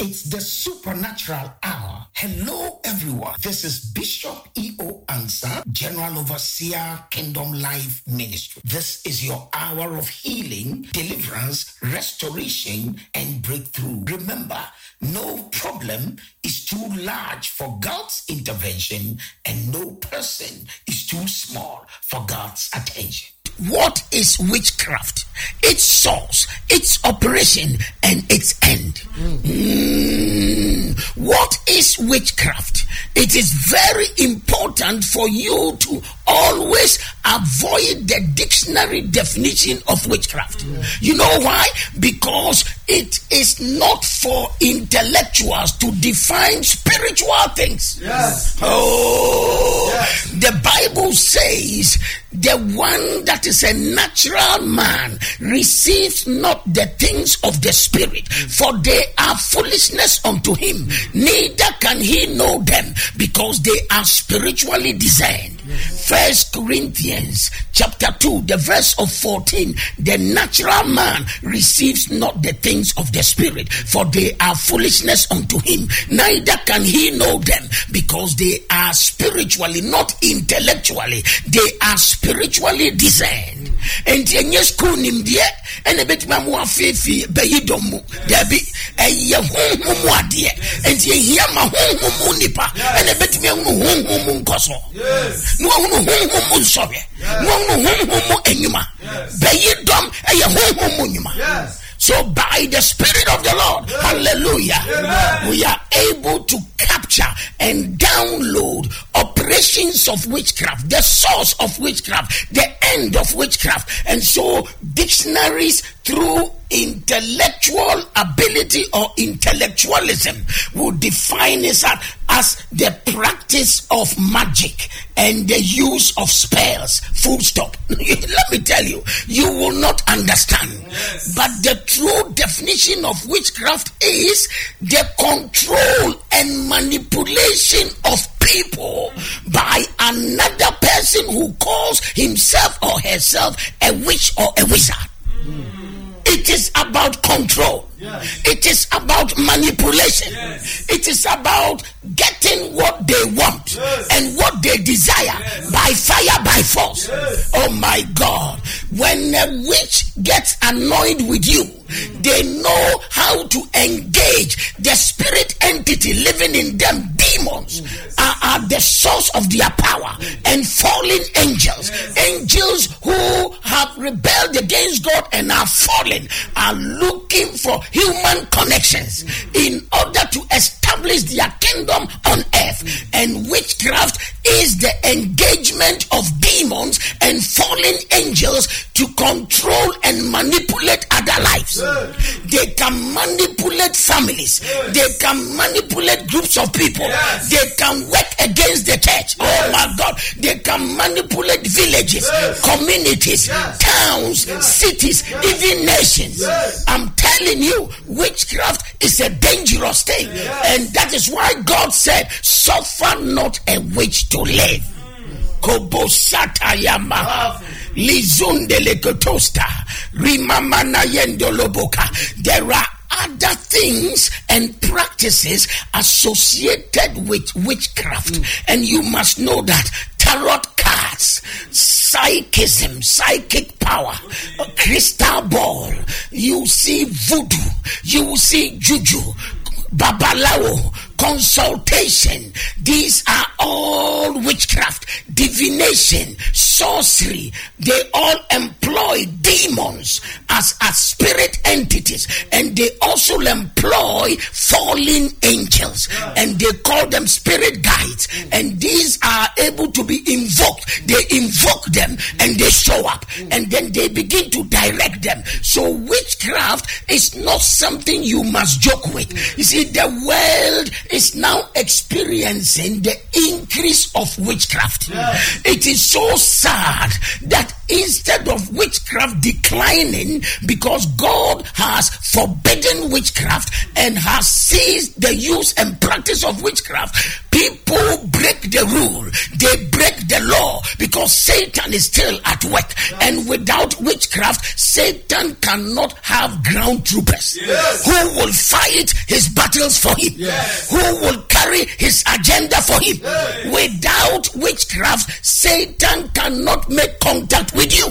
It's the supernatural hour. Hello, everyone. This is Bishop E.O. Ansah, General Overseer, Kingdom Life Ministry. This is your hour of healing, deliverance, restoration, and breakthrough. Remember, no problem is too large for God's intervention, and no person is too small for God's attention. What is witchcraft? Its source, its operation, and its end. Mm. What is witchcraft? It is very important for you to always avoid the dictionary definition of witchcraft. You know why? Because it is not for intellectuals to define spiritual things. Yes. Oh, Yes. the Bible says the one that is a natural man receives not the things of the spirit, for they are foolishness unto him. Neither can he know them because they are spiritually discerned. First Corinthians chapter 2, the verse of 14. The natural man receives not the things of the spirit, for they are foolishness unto him. Neither can he know them because they are spiritually, not intellectually. They are spiritually discerned. Enti enye school nimdeɛ ɛna ebetumi amu afeefi bɛyi dɔm mu dabi ɛyɛ honhom mu adeɛ enti ehia ma honhom mu nipa. Ɛna ebetumi ahunu honhom mu nkɔsɔ na wahunu honhom mu nsɔhwɛ na wahunu honhom mu enyuma. Bɛyi dɔm ɛyɛ honhom mu nyuma. Yes. So by the Spirit of the Lord, hallelujah, Amen. we are able to capture and download operations of witchcraft, the source of witchcraft, the end of witchcraft. And so dictionaries through intellectual ability or intellectualism will define it as, as the practice of magic and the use of spells. Full stop. Let me tell you, you will not understand. But the true definition of witchcraft is the control and manipulation of people by another person who calls himself or herself a witch or a wizard. Control. Yes. It is about manipulation. Yes. It is about getting what they want Yes. and what they desire by fire, by force. Oh my God. When a witch gets annoyed with you, they know how to engage the spirit entity living in them. Demons are, are the source of their power and fallen angels. Angels who have rebelled against God and are fallen are looking for human connections in order to establish their kingdom on earth. And witchcraft is the engagement of demons and fallen angels to control and manipulate other lives. They can manipulate families. They can manipulate groups of people. Yes. They can work against the church. Oh my God. They can manipulate villages, Yes. communities, Yes. towns, cities, even nations. Yes. I'm telling you, witchcraft is a dangerous thing. And that is why God said, Suffer not a witch to live. Kobosatayama. Lizundelekotosta. Rimamana yendoloboka. There are other things and practices associated with witchcraft. And you must know that tarot cards, psychism, psychic power, crystal ball, you see voodoo, you see juju, babalawo, consultation. These are all witchcraft, divination, sorcery. They all employ demons as, as spirit entities and they also employ fallen angels and they call them spirit guides and these are able to be invoked. They invoke them and they show up and then they begin to direct them. So witchcraft is not something you must joke with. You see, the world is now experiencing the increase of witchcraft. It is so sad that instead of witchcraft declining because God has forbidden witchcraft and has ceased the use and practice of witchcraft, people break the rule, they break the law because Satan is still at work. And without witchcraft, Satan cannot have ground troopers yes. who will fight his battles for him, yes. who will carry his agenda for him. Yes. Without witchcraft, Satan cannot make contact with you.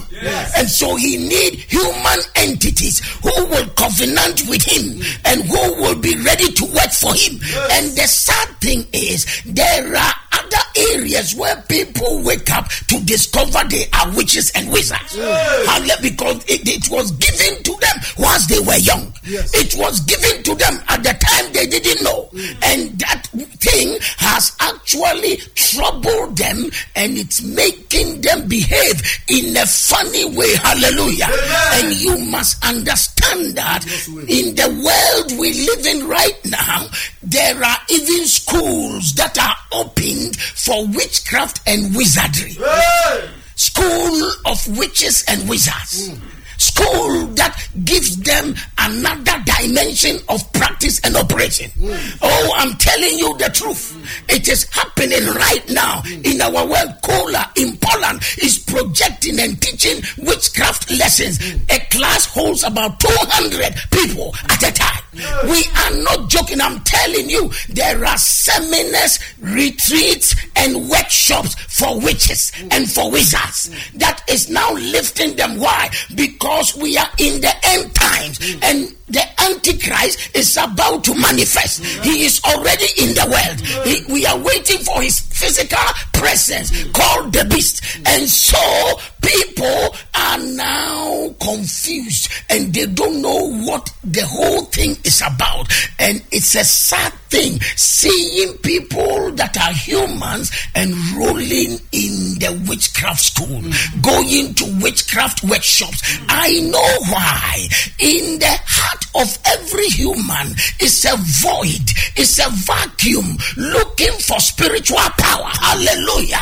And so he need human entities who will covenant with him and who will be ready to work for him. And the sad thing is there are other areas where people wake up to discover they are witches and wizards. Yes. Because it, it, was given to them once they were young. Yes. It was given to them at the time they didn't know. Mm. And that thing has actually troubled them and it's making them behave in a funny way. Hallelujah. And you must understand that in the world we live in right now, there are even schools that are opened for witchcraft and wizardry. Hey! School of witches and wizards. Mm school that gives them another dimension of practice and operation. Mm. Oh, I'm telling you the truth. Mm. It is happening right now mm. in our world. Cola in Poland is projecting and teaching witchcraft lessons. A class holds about 200 people at a time. We are not joking. I'm telling you, there are seminars, retreats, and workshops for witches and for wizards that is now lifting them. Why? Because we are in the end times and the Antichrist is about to manifest. He is already in the world. He, we are waiting for his physical presence called the beast. And so people are now confused and they don't know what the whole thing is about. And it's a sad thing seeing people that are humans enrolling in the witchcraft school, mm. going to witchcraft workshops. I know why. In the heart of every human is a void, is a vacuum looking for spiritual power. Hallelujah.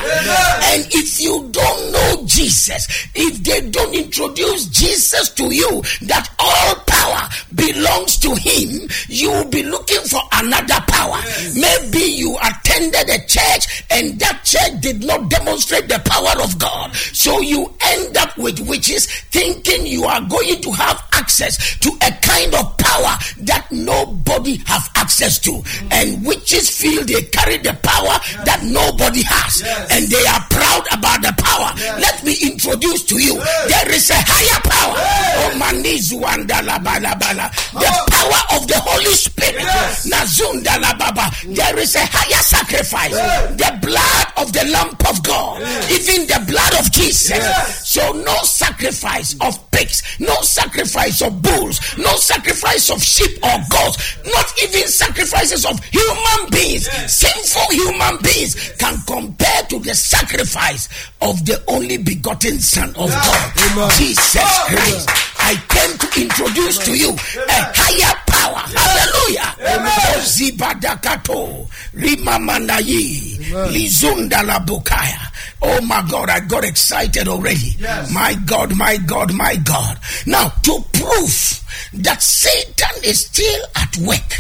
And if you don't know Jesus, if they don't introduce Jesus to you, that all power belongs to him, you will be looking for another power. Yes. Maybe you attended a church and that church did not demonstrate the power of God. So you end up with witches thinking you are going to have access to a kind of power that nobody have access to. And witches feel they carry the power yes. that nobody has. Yes. And they are proud about the power. Yes. Let me introduce to you. There is a higher power. Oh, the oh. power of the Holy Spirit. There is a higher sacrifice. The blood of the Lamb of God. Even the blood of Jesus. So no sacrifice of pigs, no sacrifice of bulls, no sacrifice of sheep or goats, not even sacrifices of human beings, sinful human beings can compare to the sacrifice of the only begotten Son of God, Amen. Jesus ah. Christ. I came to introduce to you a higher power. Hallelujah. Zibadakato, Rimamanayi, Lizunda Labukaya. Oh my God, I got excited already. Yes. My God, my God, my God. Now, to prove that Satan is still at work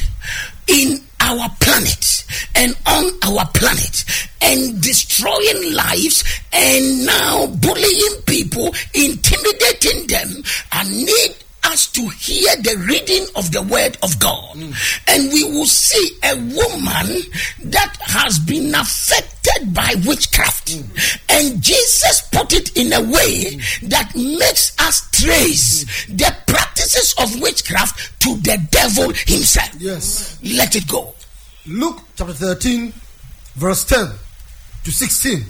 in our planet and on our planet and destroying lives and now bullying people, intimidating them, and need us to hear the reading of the word of God. Mm. And we will see a woman that has been affected by witchcraft. Mm. And Jesus put it in a way mm. that makes us trace mm. the practices of witchcraft to the devil himself. Yes. Let it go. Luke chapter 13, verse 10 to 16.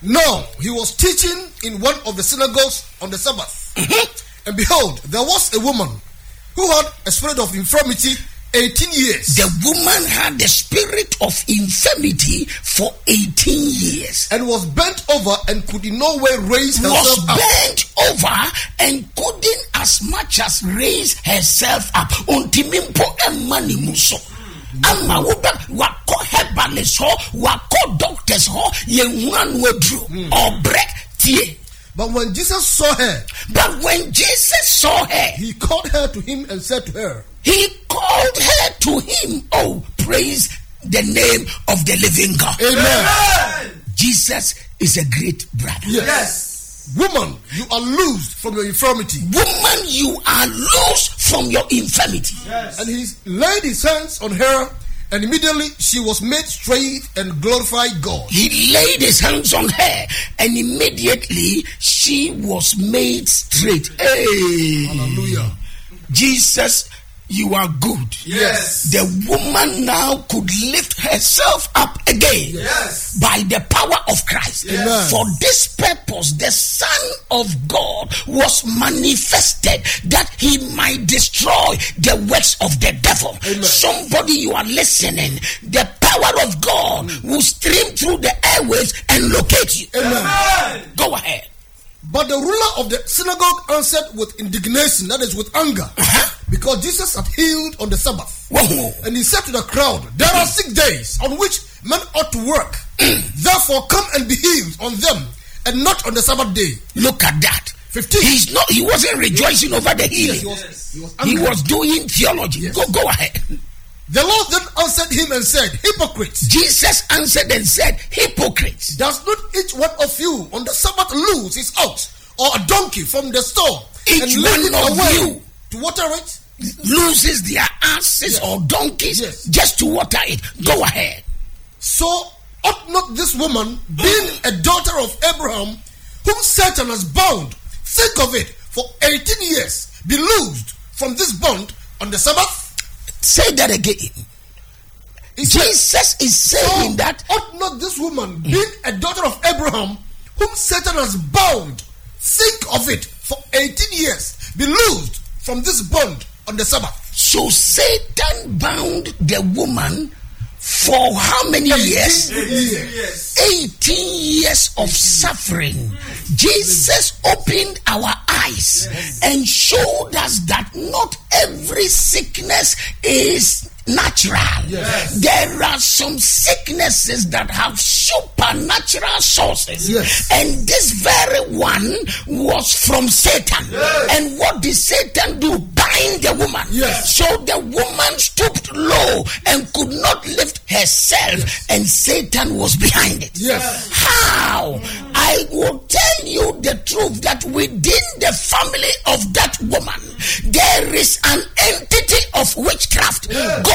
Now, he was teaching in one of the synagogues on the Sabbath. Mm-hmm. And behold, there was a woman who had a spirit of infirmity 18 years. The woman had the spirit of infirmity for 18 years. And was bent over and could in no way raise herself was up. bent over and couldn't as much as raise herself up. Untimimpo emani muso. ama woba wakɔ herbalist hɔ wakɔ doctors hɔ yɛn hu anu aduro ɔbrɛ tie But when Jesus saw her, But when Jesus saw her, he called her to him and said to her, he called her to him. Oh, praise the name of the living God. Amen. Jesus is a great brother. Yes. Woman, you are loosed from your infirmity. Woman, you are loosed from your infirmity. Yes. And he laid his hands on her, and immediately she was made straight and glorified God. He laid his hands on her, and immediately she was made straight. Hey, Hallelujah. Jesus, you are good. Yes. The woman now could lift herself up again Yes. by the power of Christ. Amen. For this purpose, the Son of God was manifested that he might destroy the works of the devil. Somebody, you are listening. The power of God will stream through the airways and locate you. Amen. Go ahead. But the ruler of the synagogue answered with indignation, that is, with anger, uh-huh. Because Jesus had healed on the Sabbath. Whoa. And he said to the crowd, There are six days on which men ought to work. Therefore, come and be healed on them, and not on the Sabbath day. Look at that. 15. He's not. He wasn't rejoicing over the healing. he was, he was He was doing theology. Yes. Go, go ahead. The Lord then answered him and said, Hypocrites, Jesus answered and said, "Hypocrites." does not each one of you on the Sabbath lose his ox or a donkey from the store Each and lead one it of away you. To water it? loses their asses Yes. or donkeys Yes. just to water it. Go ahead. So ought not this woman, being a daughter of Abraham, whom Satan has bound, think of it, for 18 years, be loosed from this bond on the Sabbath? Say that again. Said, Jesus is saying So that ought not this woman, being a daughter of Abraham, whom Satan has bound, think of it, for 18 years, be loosed from this bond on the Sabbath? so Satan bound the woman for how many years? 18 years. 18 years of suffering. Jesus opened our eyes and showed us that not every sickness is natural. Yes. There are some sicknesses that have supernatural sources. Yes. And this very one was from Satan. Yes. And what did Satan do? Bind the woman. Yes. So the woman stooped low and could not lift herself, and Satan was behind it. Yes. How? I will tell you the truth that within the family of that woman, there is an entity of witchcraft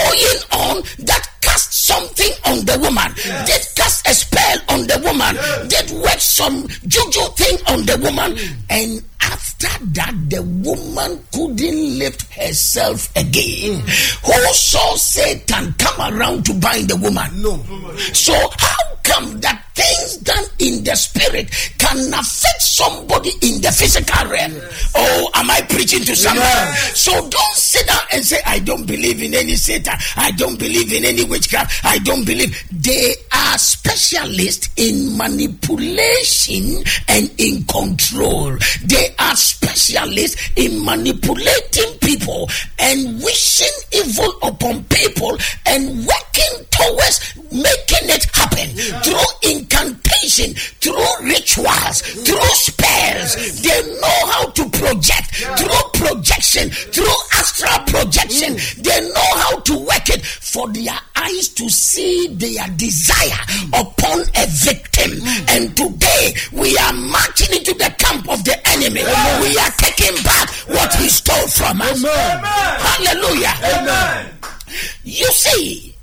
going on that cast something on the woman, did cast a spell on the woman, did work some juju thing on the woman, and after that, the woman couldn't lift herself again. Mm. Who saw Satan come around to bind the woman? No. So how come that things done in the spirit can affect somebody in the physical realm? Oh, am I preaching to someone? Yes. So don't sit down and say, I don't believe in any Satan. I don't believe in any witchcraft. I don't believe. They are specialists in manipulation and in control. They are specialists in manipulating people and wishing evil upon people and working towards making it happen through incantation, through rituals, through spells. They know how to project through projection, through astral projection. They know how to work it for their eyes to see their desire upon a victim. And today we are marching into the camp of the enemy. We are taking back what he stole from us. Amen. Hallelujah. Amen. You see,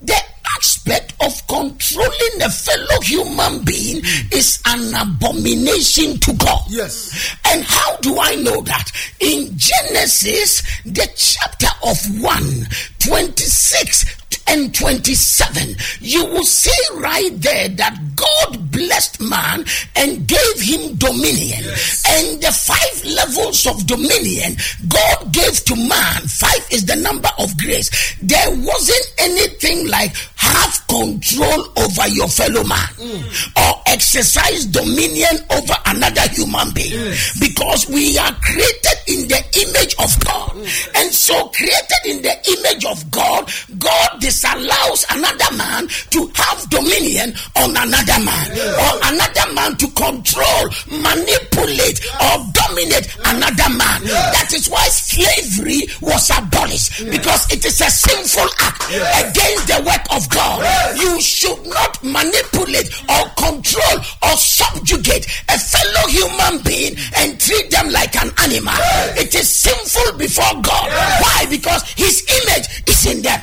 the aspect of controlling a fellow human being is an abomination to God. Yes. And how do I know that? In Genesis, the chapter of 1, 26 and 27, you will see right there that God blessed man and gave him dominion. And the five levels of dominion God gave to man, five is the number of grace. There wasn't anything like half control over your fellow man mm. or exercise dominion over another human being. Because we are created in the image of God. Mm. And so, created in the image of God, God disallows another man to have dominion on another man or another man to control, manipulate, or dominate another man. That is why slavery was abolished because it is a sinful act against the work of God. You should not manipulate or control or subjugate a fellow human being and treat them like an animal. It is sinful before God. Why? Because his image is in them.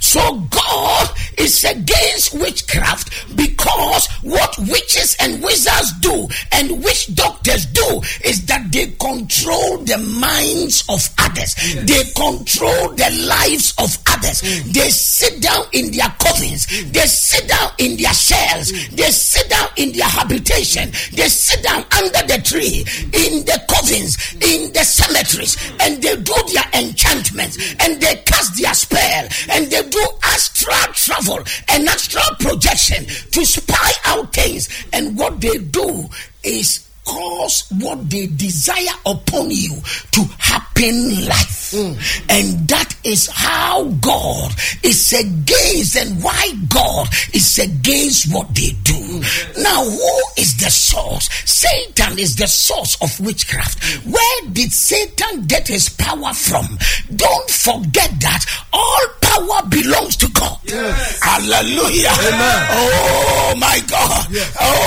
So God is against witchcraft because what witches and wizards do and witch doctors do is that they control the minds of others. Yes. They control the lives of others. Mm. They sit down in their coffins. They sit down in their shells. Mm. They sit down in their habitation. They sit down under the tree, in the coffins, in the cemeteries, and they do their enchantments and they cast their spell and they do astral travel and astral projection to spy out things. And what they do is cause what they desire upon you to happen life. Mm. And that is how God is against and why God is against what they do. Mm. Now, who is the source? Satan is the source of witchcraft. Where did Satan get his power from? Don't forget that all power belongs to God. Yes. Hallelujah. Amen. Oh my God. Yes. Oh,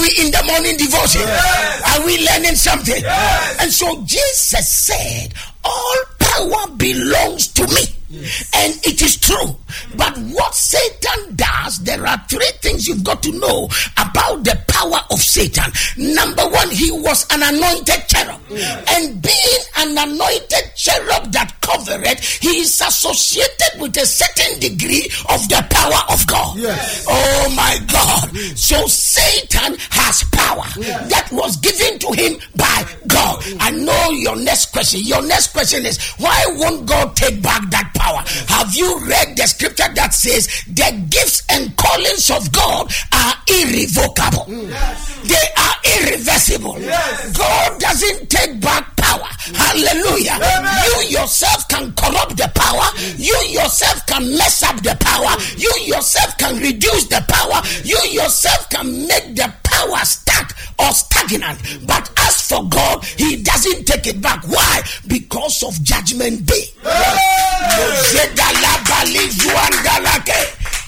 we in the morning devotion? Yes. Are we learning something? Yes. And so Jesus said, All power belongs to me. Yes. And it is true. But what Satan does, there are three things you've got to know about the power of Satan. Number one, he was an anointed cherub. Mm. And being an anointed cherub that covered, he is associated with a certain degree of the power of God. Yes. Oh my God. So Satan has power that was given to him by God. I know your next question. Your next question is why won't God take back that power. Have you read the scripture that says the gifts and callings of God are irrevocable? Yes. They are irreversible. Yes. God doesn't take back power. Hallelujah. Amen. You yourself You yourself can mess up the power. You yourself can reduce the power. You yourself can make the power stuck or stagnant. But as for God, He doesn't take it back. Why? Because of judgment day. Yes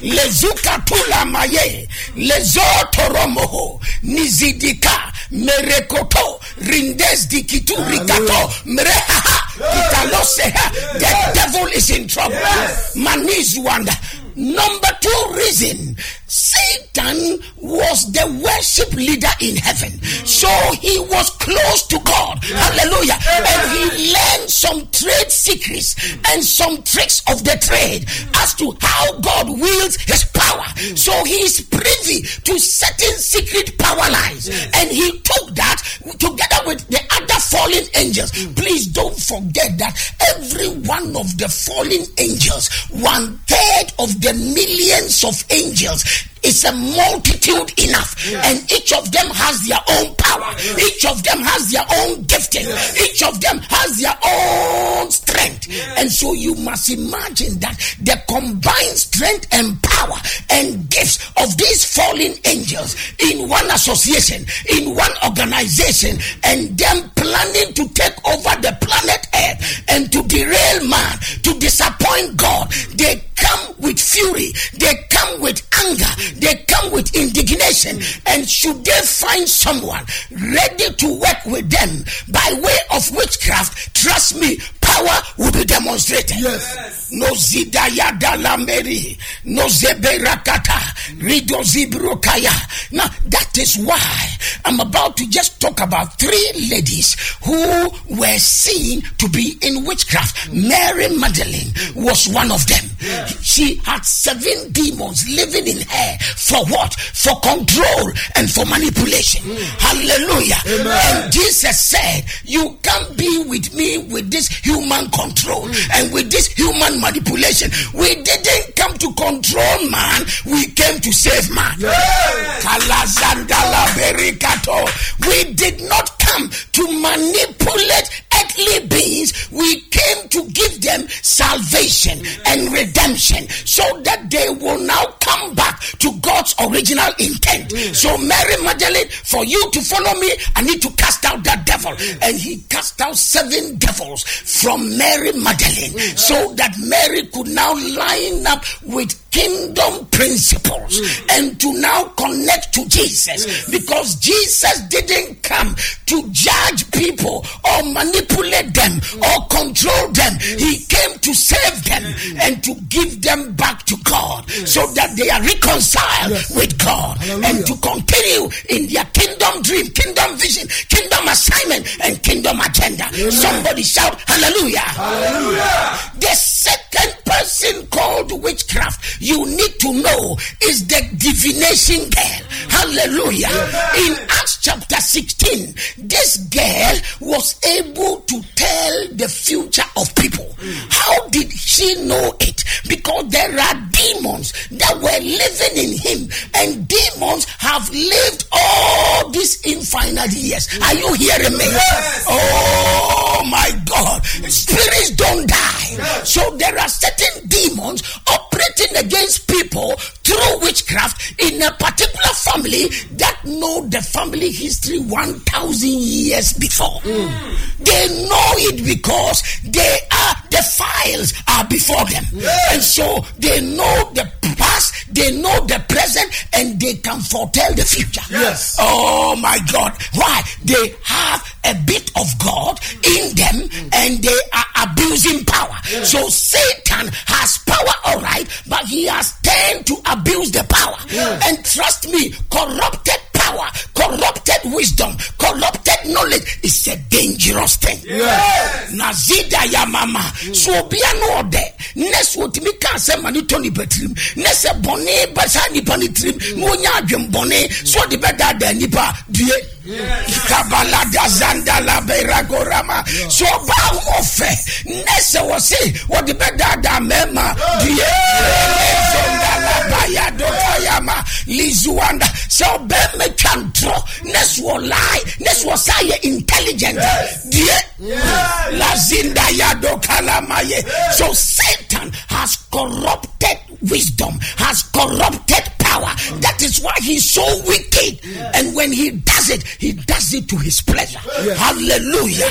lezuka tula maye. Lezotoromoho nizidika. Merekoto. Rindes dikitu rikato. Mrehaha kitaloseha the devil is in trouble. Yes. manizwanda number two reason. Satan was the worship leader in heaven. So he was close to God. Hallelujah. And he learned some trade secrets and some tricks of the trade as to how God wields his power. So he is privy to certain secret power lines. And he took that together with the other fallen angels. Please don't forget that every one of the fallen angels, one third of the millions of angels it's a multitude enough. And each of them has their own power. Each of them has their own gifting. Each of them has their own strength. And so you must imagine that the combined strength and power and gifts of these fallen angels in one association, in one organization, and them planning to take over the planet Earth and to derail man, to disappoint God. They find someone ready to work with them by way of witchcraft, trust me, power will be demonstrated. Yes. No zidayada lameri, no zeberakata, rido zibrokaya. Now that is why I'm about to just talk about three ladies who were seen to be in witchcraft. Mary Magdalene was one of them. She had seven demons living in her for what? For control and for manipulation. Hallelujah. And Jesus said, You can't be with me with this human control and with this human manipulation. We didn't come to control man, we came to save man. Berikato. We did not come to manipulate earthly beings. We came to give them salvation and redemption so that they will now come back to God's original intent. Mm. So, Mary Magdalene, for you to follow me, I need to cast out that devil. Mm. And he cast out seven devils from Mary Magdalene mm. so that Mary could now line up with kingdom principles and to now connect to Jesus because Jesus didn't come to judge people or manipulate them or control them. He came to save them and to give them back to God so that they are reconciled with God Hallelujah. and to continue in their kingdom dream, kingdom vision, kingdom assignment, and kingdom agenda. Somebody shout hallelujah. hallelujah. The second person called witchcraft you need to know is the divination girl. Hallelujah. In Acts chapter 16, this girl was able to tell the future of people. How did she know it? Because there are demons that were living in him, and demons have lived all these infinite years. Are you hearing me? Oh my God. Spirits don't die. So there are certain demons operating against people through witchcraft in a particular family that know the family history 1000 years before. Hmm. They know it because they are the files are before them. And so they know the they know the present, and they can foretell the future. Yes. Oh my God. Why? They have a bit of God in them and they are abusing power. So Satan has power, all right, but he has turned to abuse the power. And trust me, corrupted power, corrupted wisdom, corrupted knowledge is a dangerous thing. Nazida ya mama. So obia no ode. Nes wotimi ka asɛm ma ne tɔ nipa tirim. Ne sɛ bɔne ba saa nipa ne tirim. Na onya adwem bɔne. So ɔde bɛdaadaa nipa due. Kabalada zandala beragorama. So ɔbaa ho fɛ. Ne sɛ wɔse wɔde bɛdaadaa mɛɛma. Due. Zondala baya dotayama. Lizuanda. Sɛ ɔbɛɛma twa ntorɔ. Ne so ɔlie. Ne so ɔsa yɛ intelligent. Due. Lazinda yado kalamaye. So Satan has corrupted wisdom, has corrupted power. That is why he's so wicked. And when he does it, he does it to his pleasure. Hallelujah.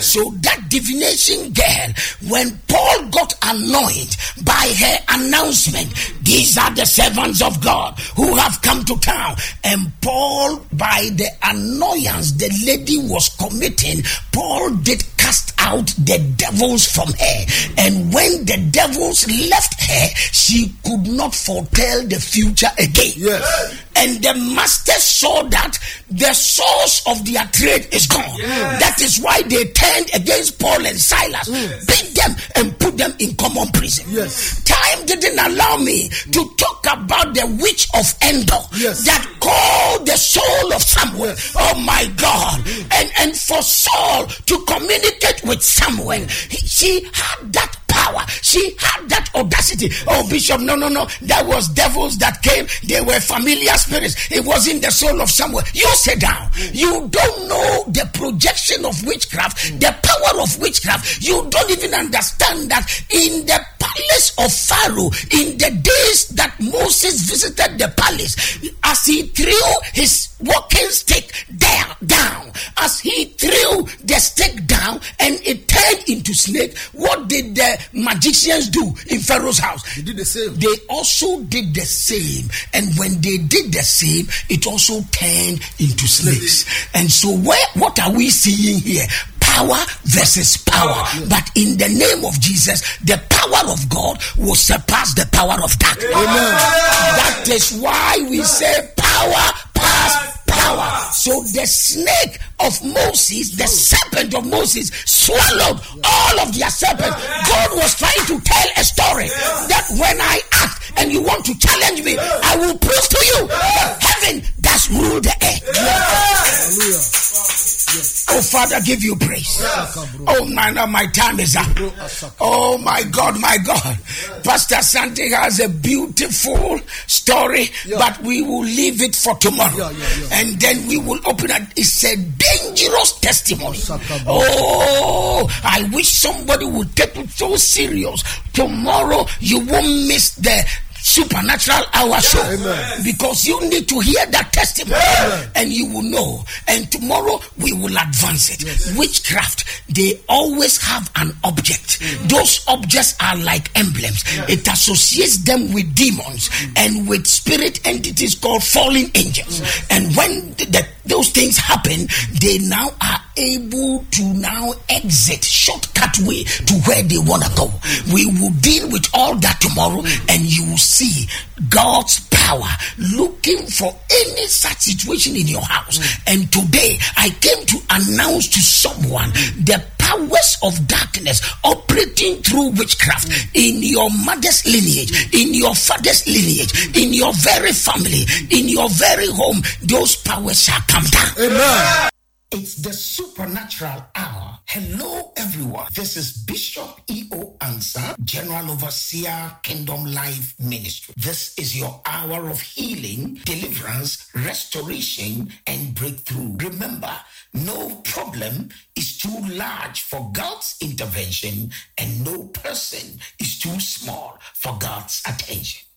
So that divination girl, when Paul got annoyed by her announcement, these are the servants of God who have come to town. And Paul, by the annoyance the lady was committing, Paul did cast out the devils from her. And when the devils left her, she could not foretell the future again. Yes. And the master saw that the source of their trade is gone. That is why they turned against Paul and Silas, beat them, and put them in common prison. Yes. Time didn't allow me to talk about the witch of Endor Yes. that called the soul of Samuel. Yes. Oh my God. And and for Saul to communicate with Samuel, he- she had that power. She had that audacity. Oh, Bishop, no, no, no. That was devils that came. They were familiar spirits. It wasn't the soul of someone. You sit down. You don't know the projection of witchcraft, the power of witchcraft. You don't even understand that in the palace of Pharaoh, in the days that Moses visited the palace, as he threw his walking stick there down, as he threw the stick down and it turned into snake, what did the magicians do in Pharaoh's house? He did the same. They also did the same, and when they did the same, it also turned into snakes. And so, where what are we seeing here? power versus power. But in the name of Jesus, the power of God will surpass the power of darkness. That is why we say power pass power. So the snake of Moses, the serpent of Moses, swallowed all of their serpents. God was trying to tell a story that when I act and you want to challenge me, I will prove to you that heaven does rule the earth. Oh, Father, give you praise. Oh, man, my time is up. Oh, my God, my God. Pastor Santi has a beautiful story, but we will leave it for tomorrow. And then we will open it. It's a dangerous testimony. Oh, I wish somebody would take it so serious. Tomorrow, you won't miss the supernatural hour show Amen. because you need to hear that testimony Amen. and you will know and tomorrow we will advance it yes. witchcraft they always have an object mm. those objects are like emblems yes. it associates them with demons mm. and with spirit entities called fallen angels mm. and when the, those things happen they now are able to now exit shortcut way to where they want to go we will deal with all that tomorrow and you will see God's power looking for any such situation in your house. Mm. And today I came to announce to someone the powers of darkness operating through witchcraft mm. in your mother's lineage, in your father's lineage, in your very family, in your very home. Those powers shall come down. Amen. It's the supernatural hour. Hello, everyone. This is Bishop E.O. Ansah, General Overseer, Kingdom Life Ministry. This is your hour of healing, deliverance, restoration, and breakthrough. Remember, no problem is too large for God's intervention, and no person is too small for God's attention.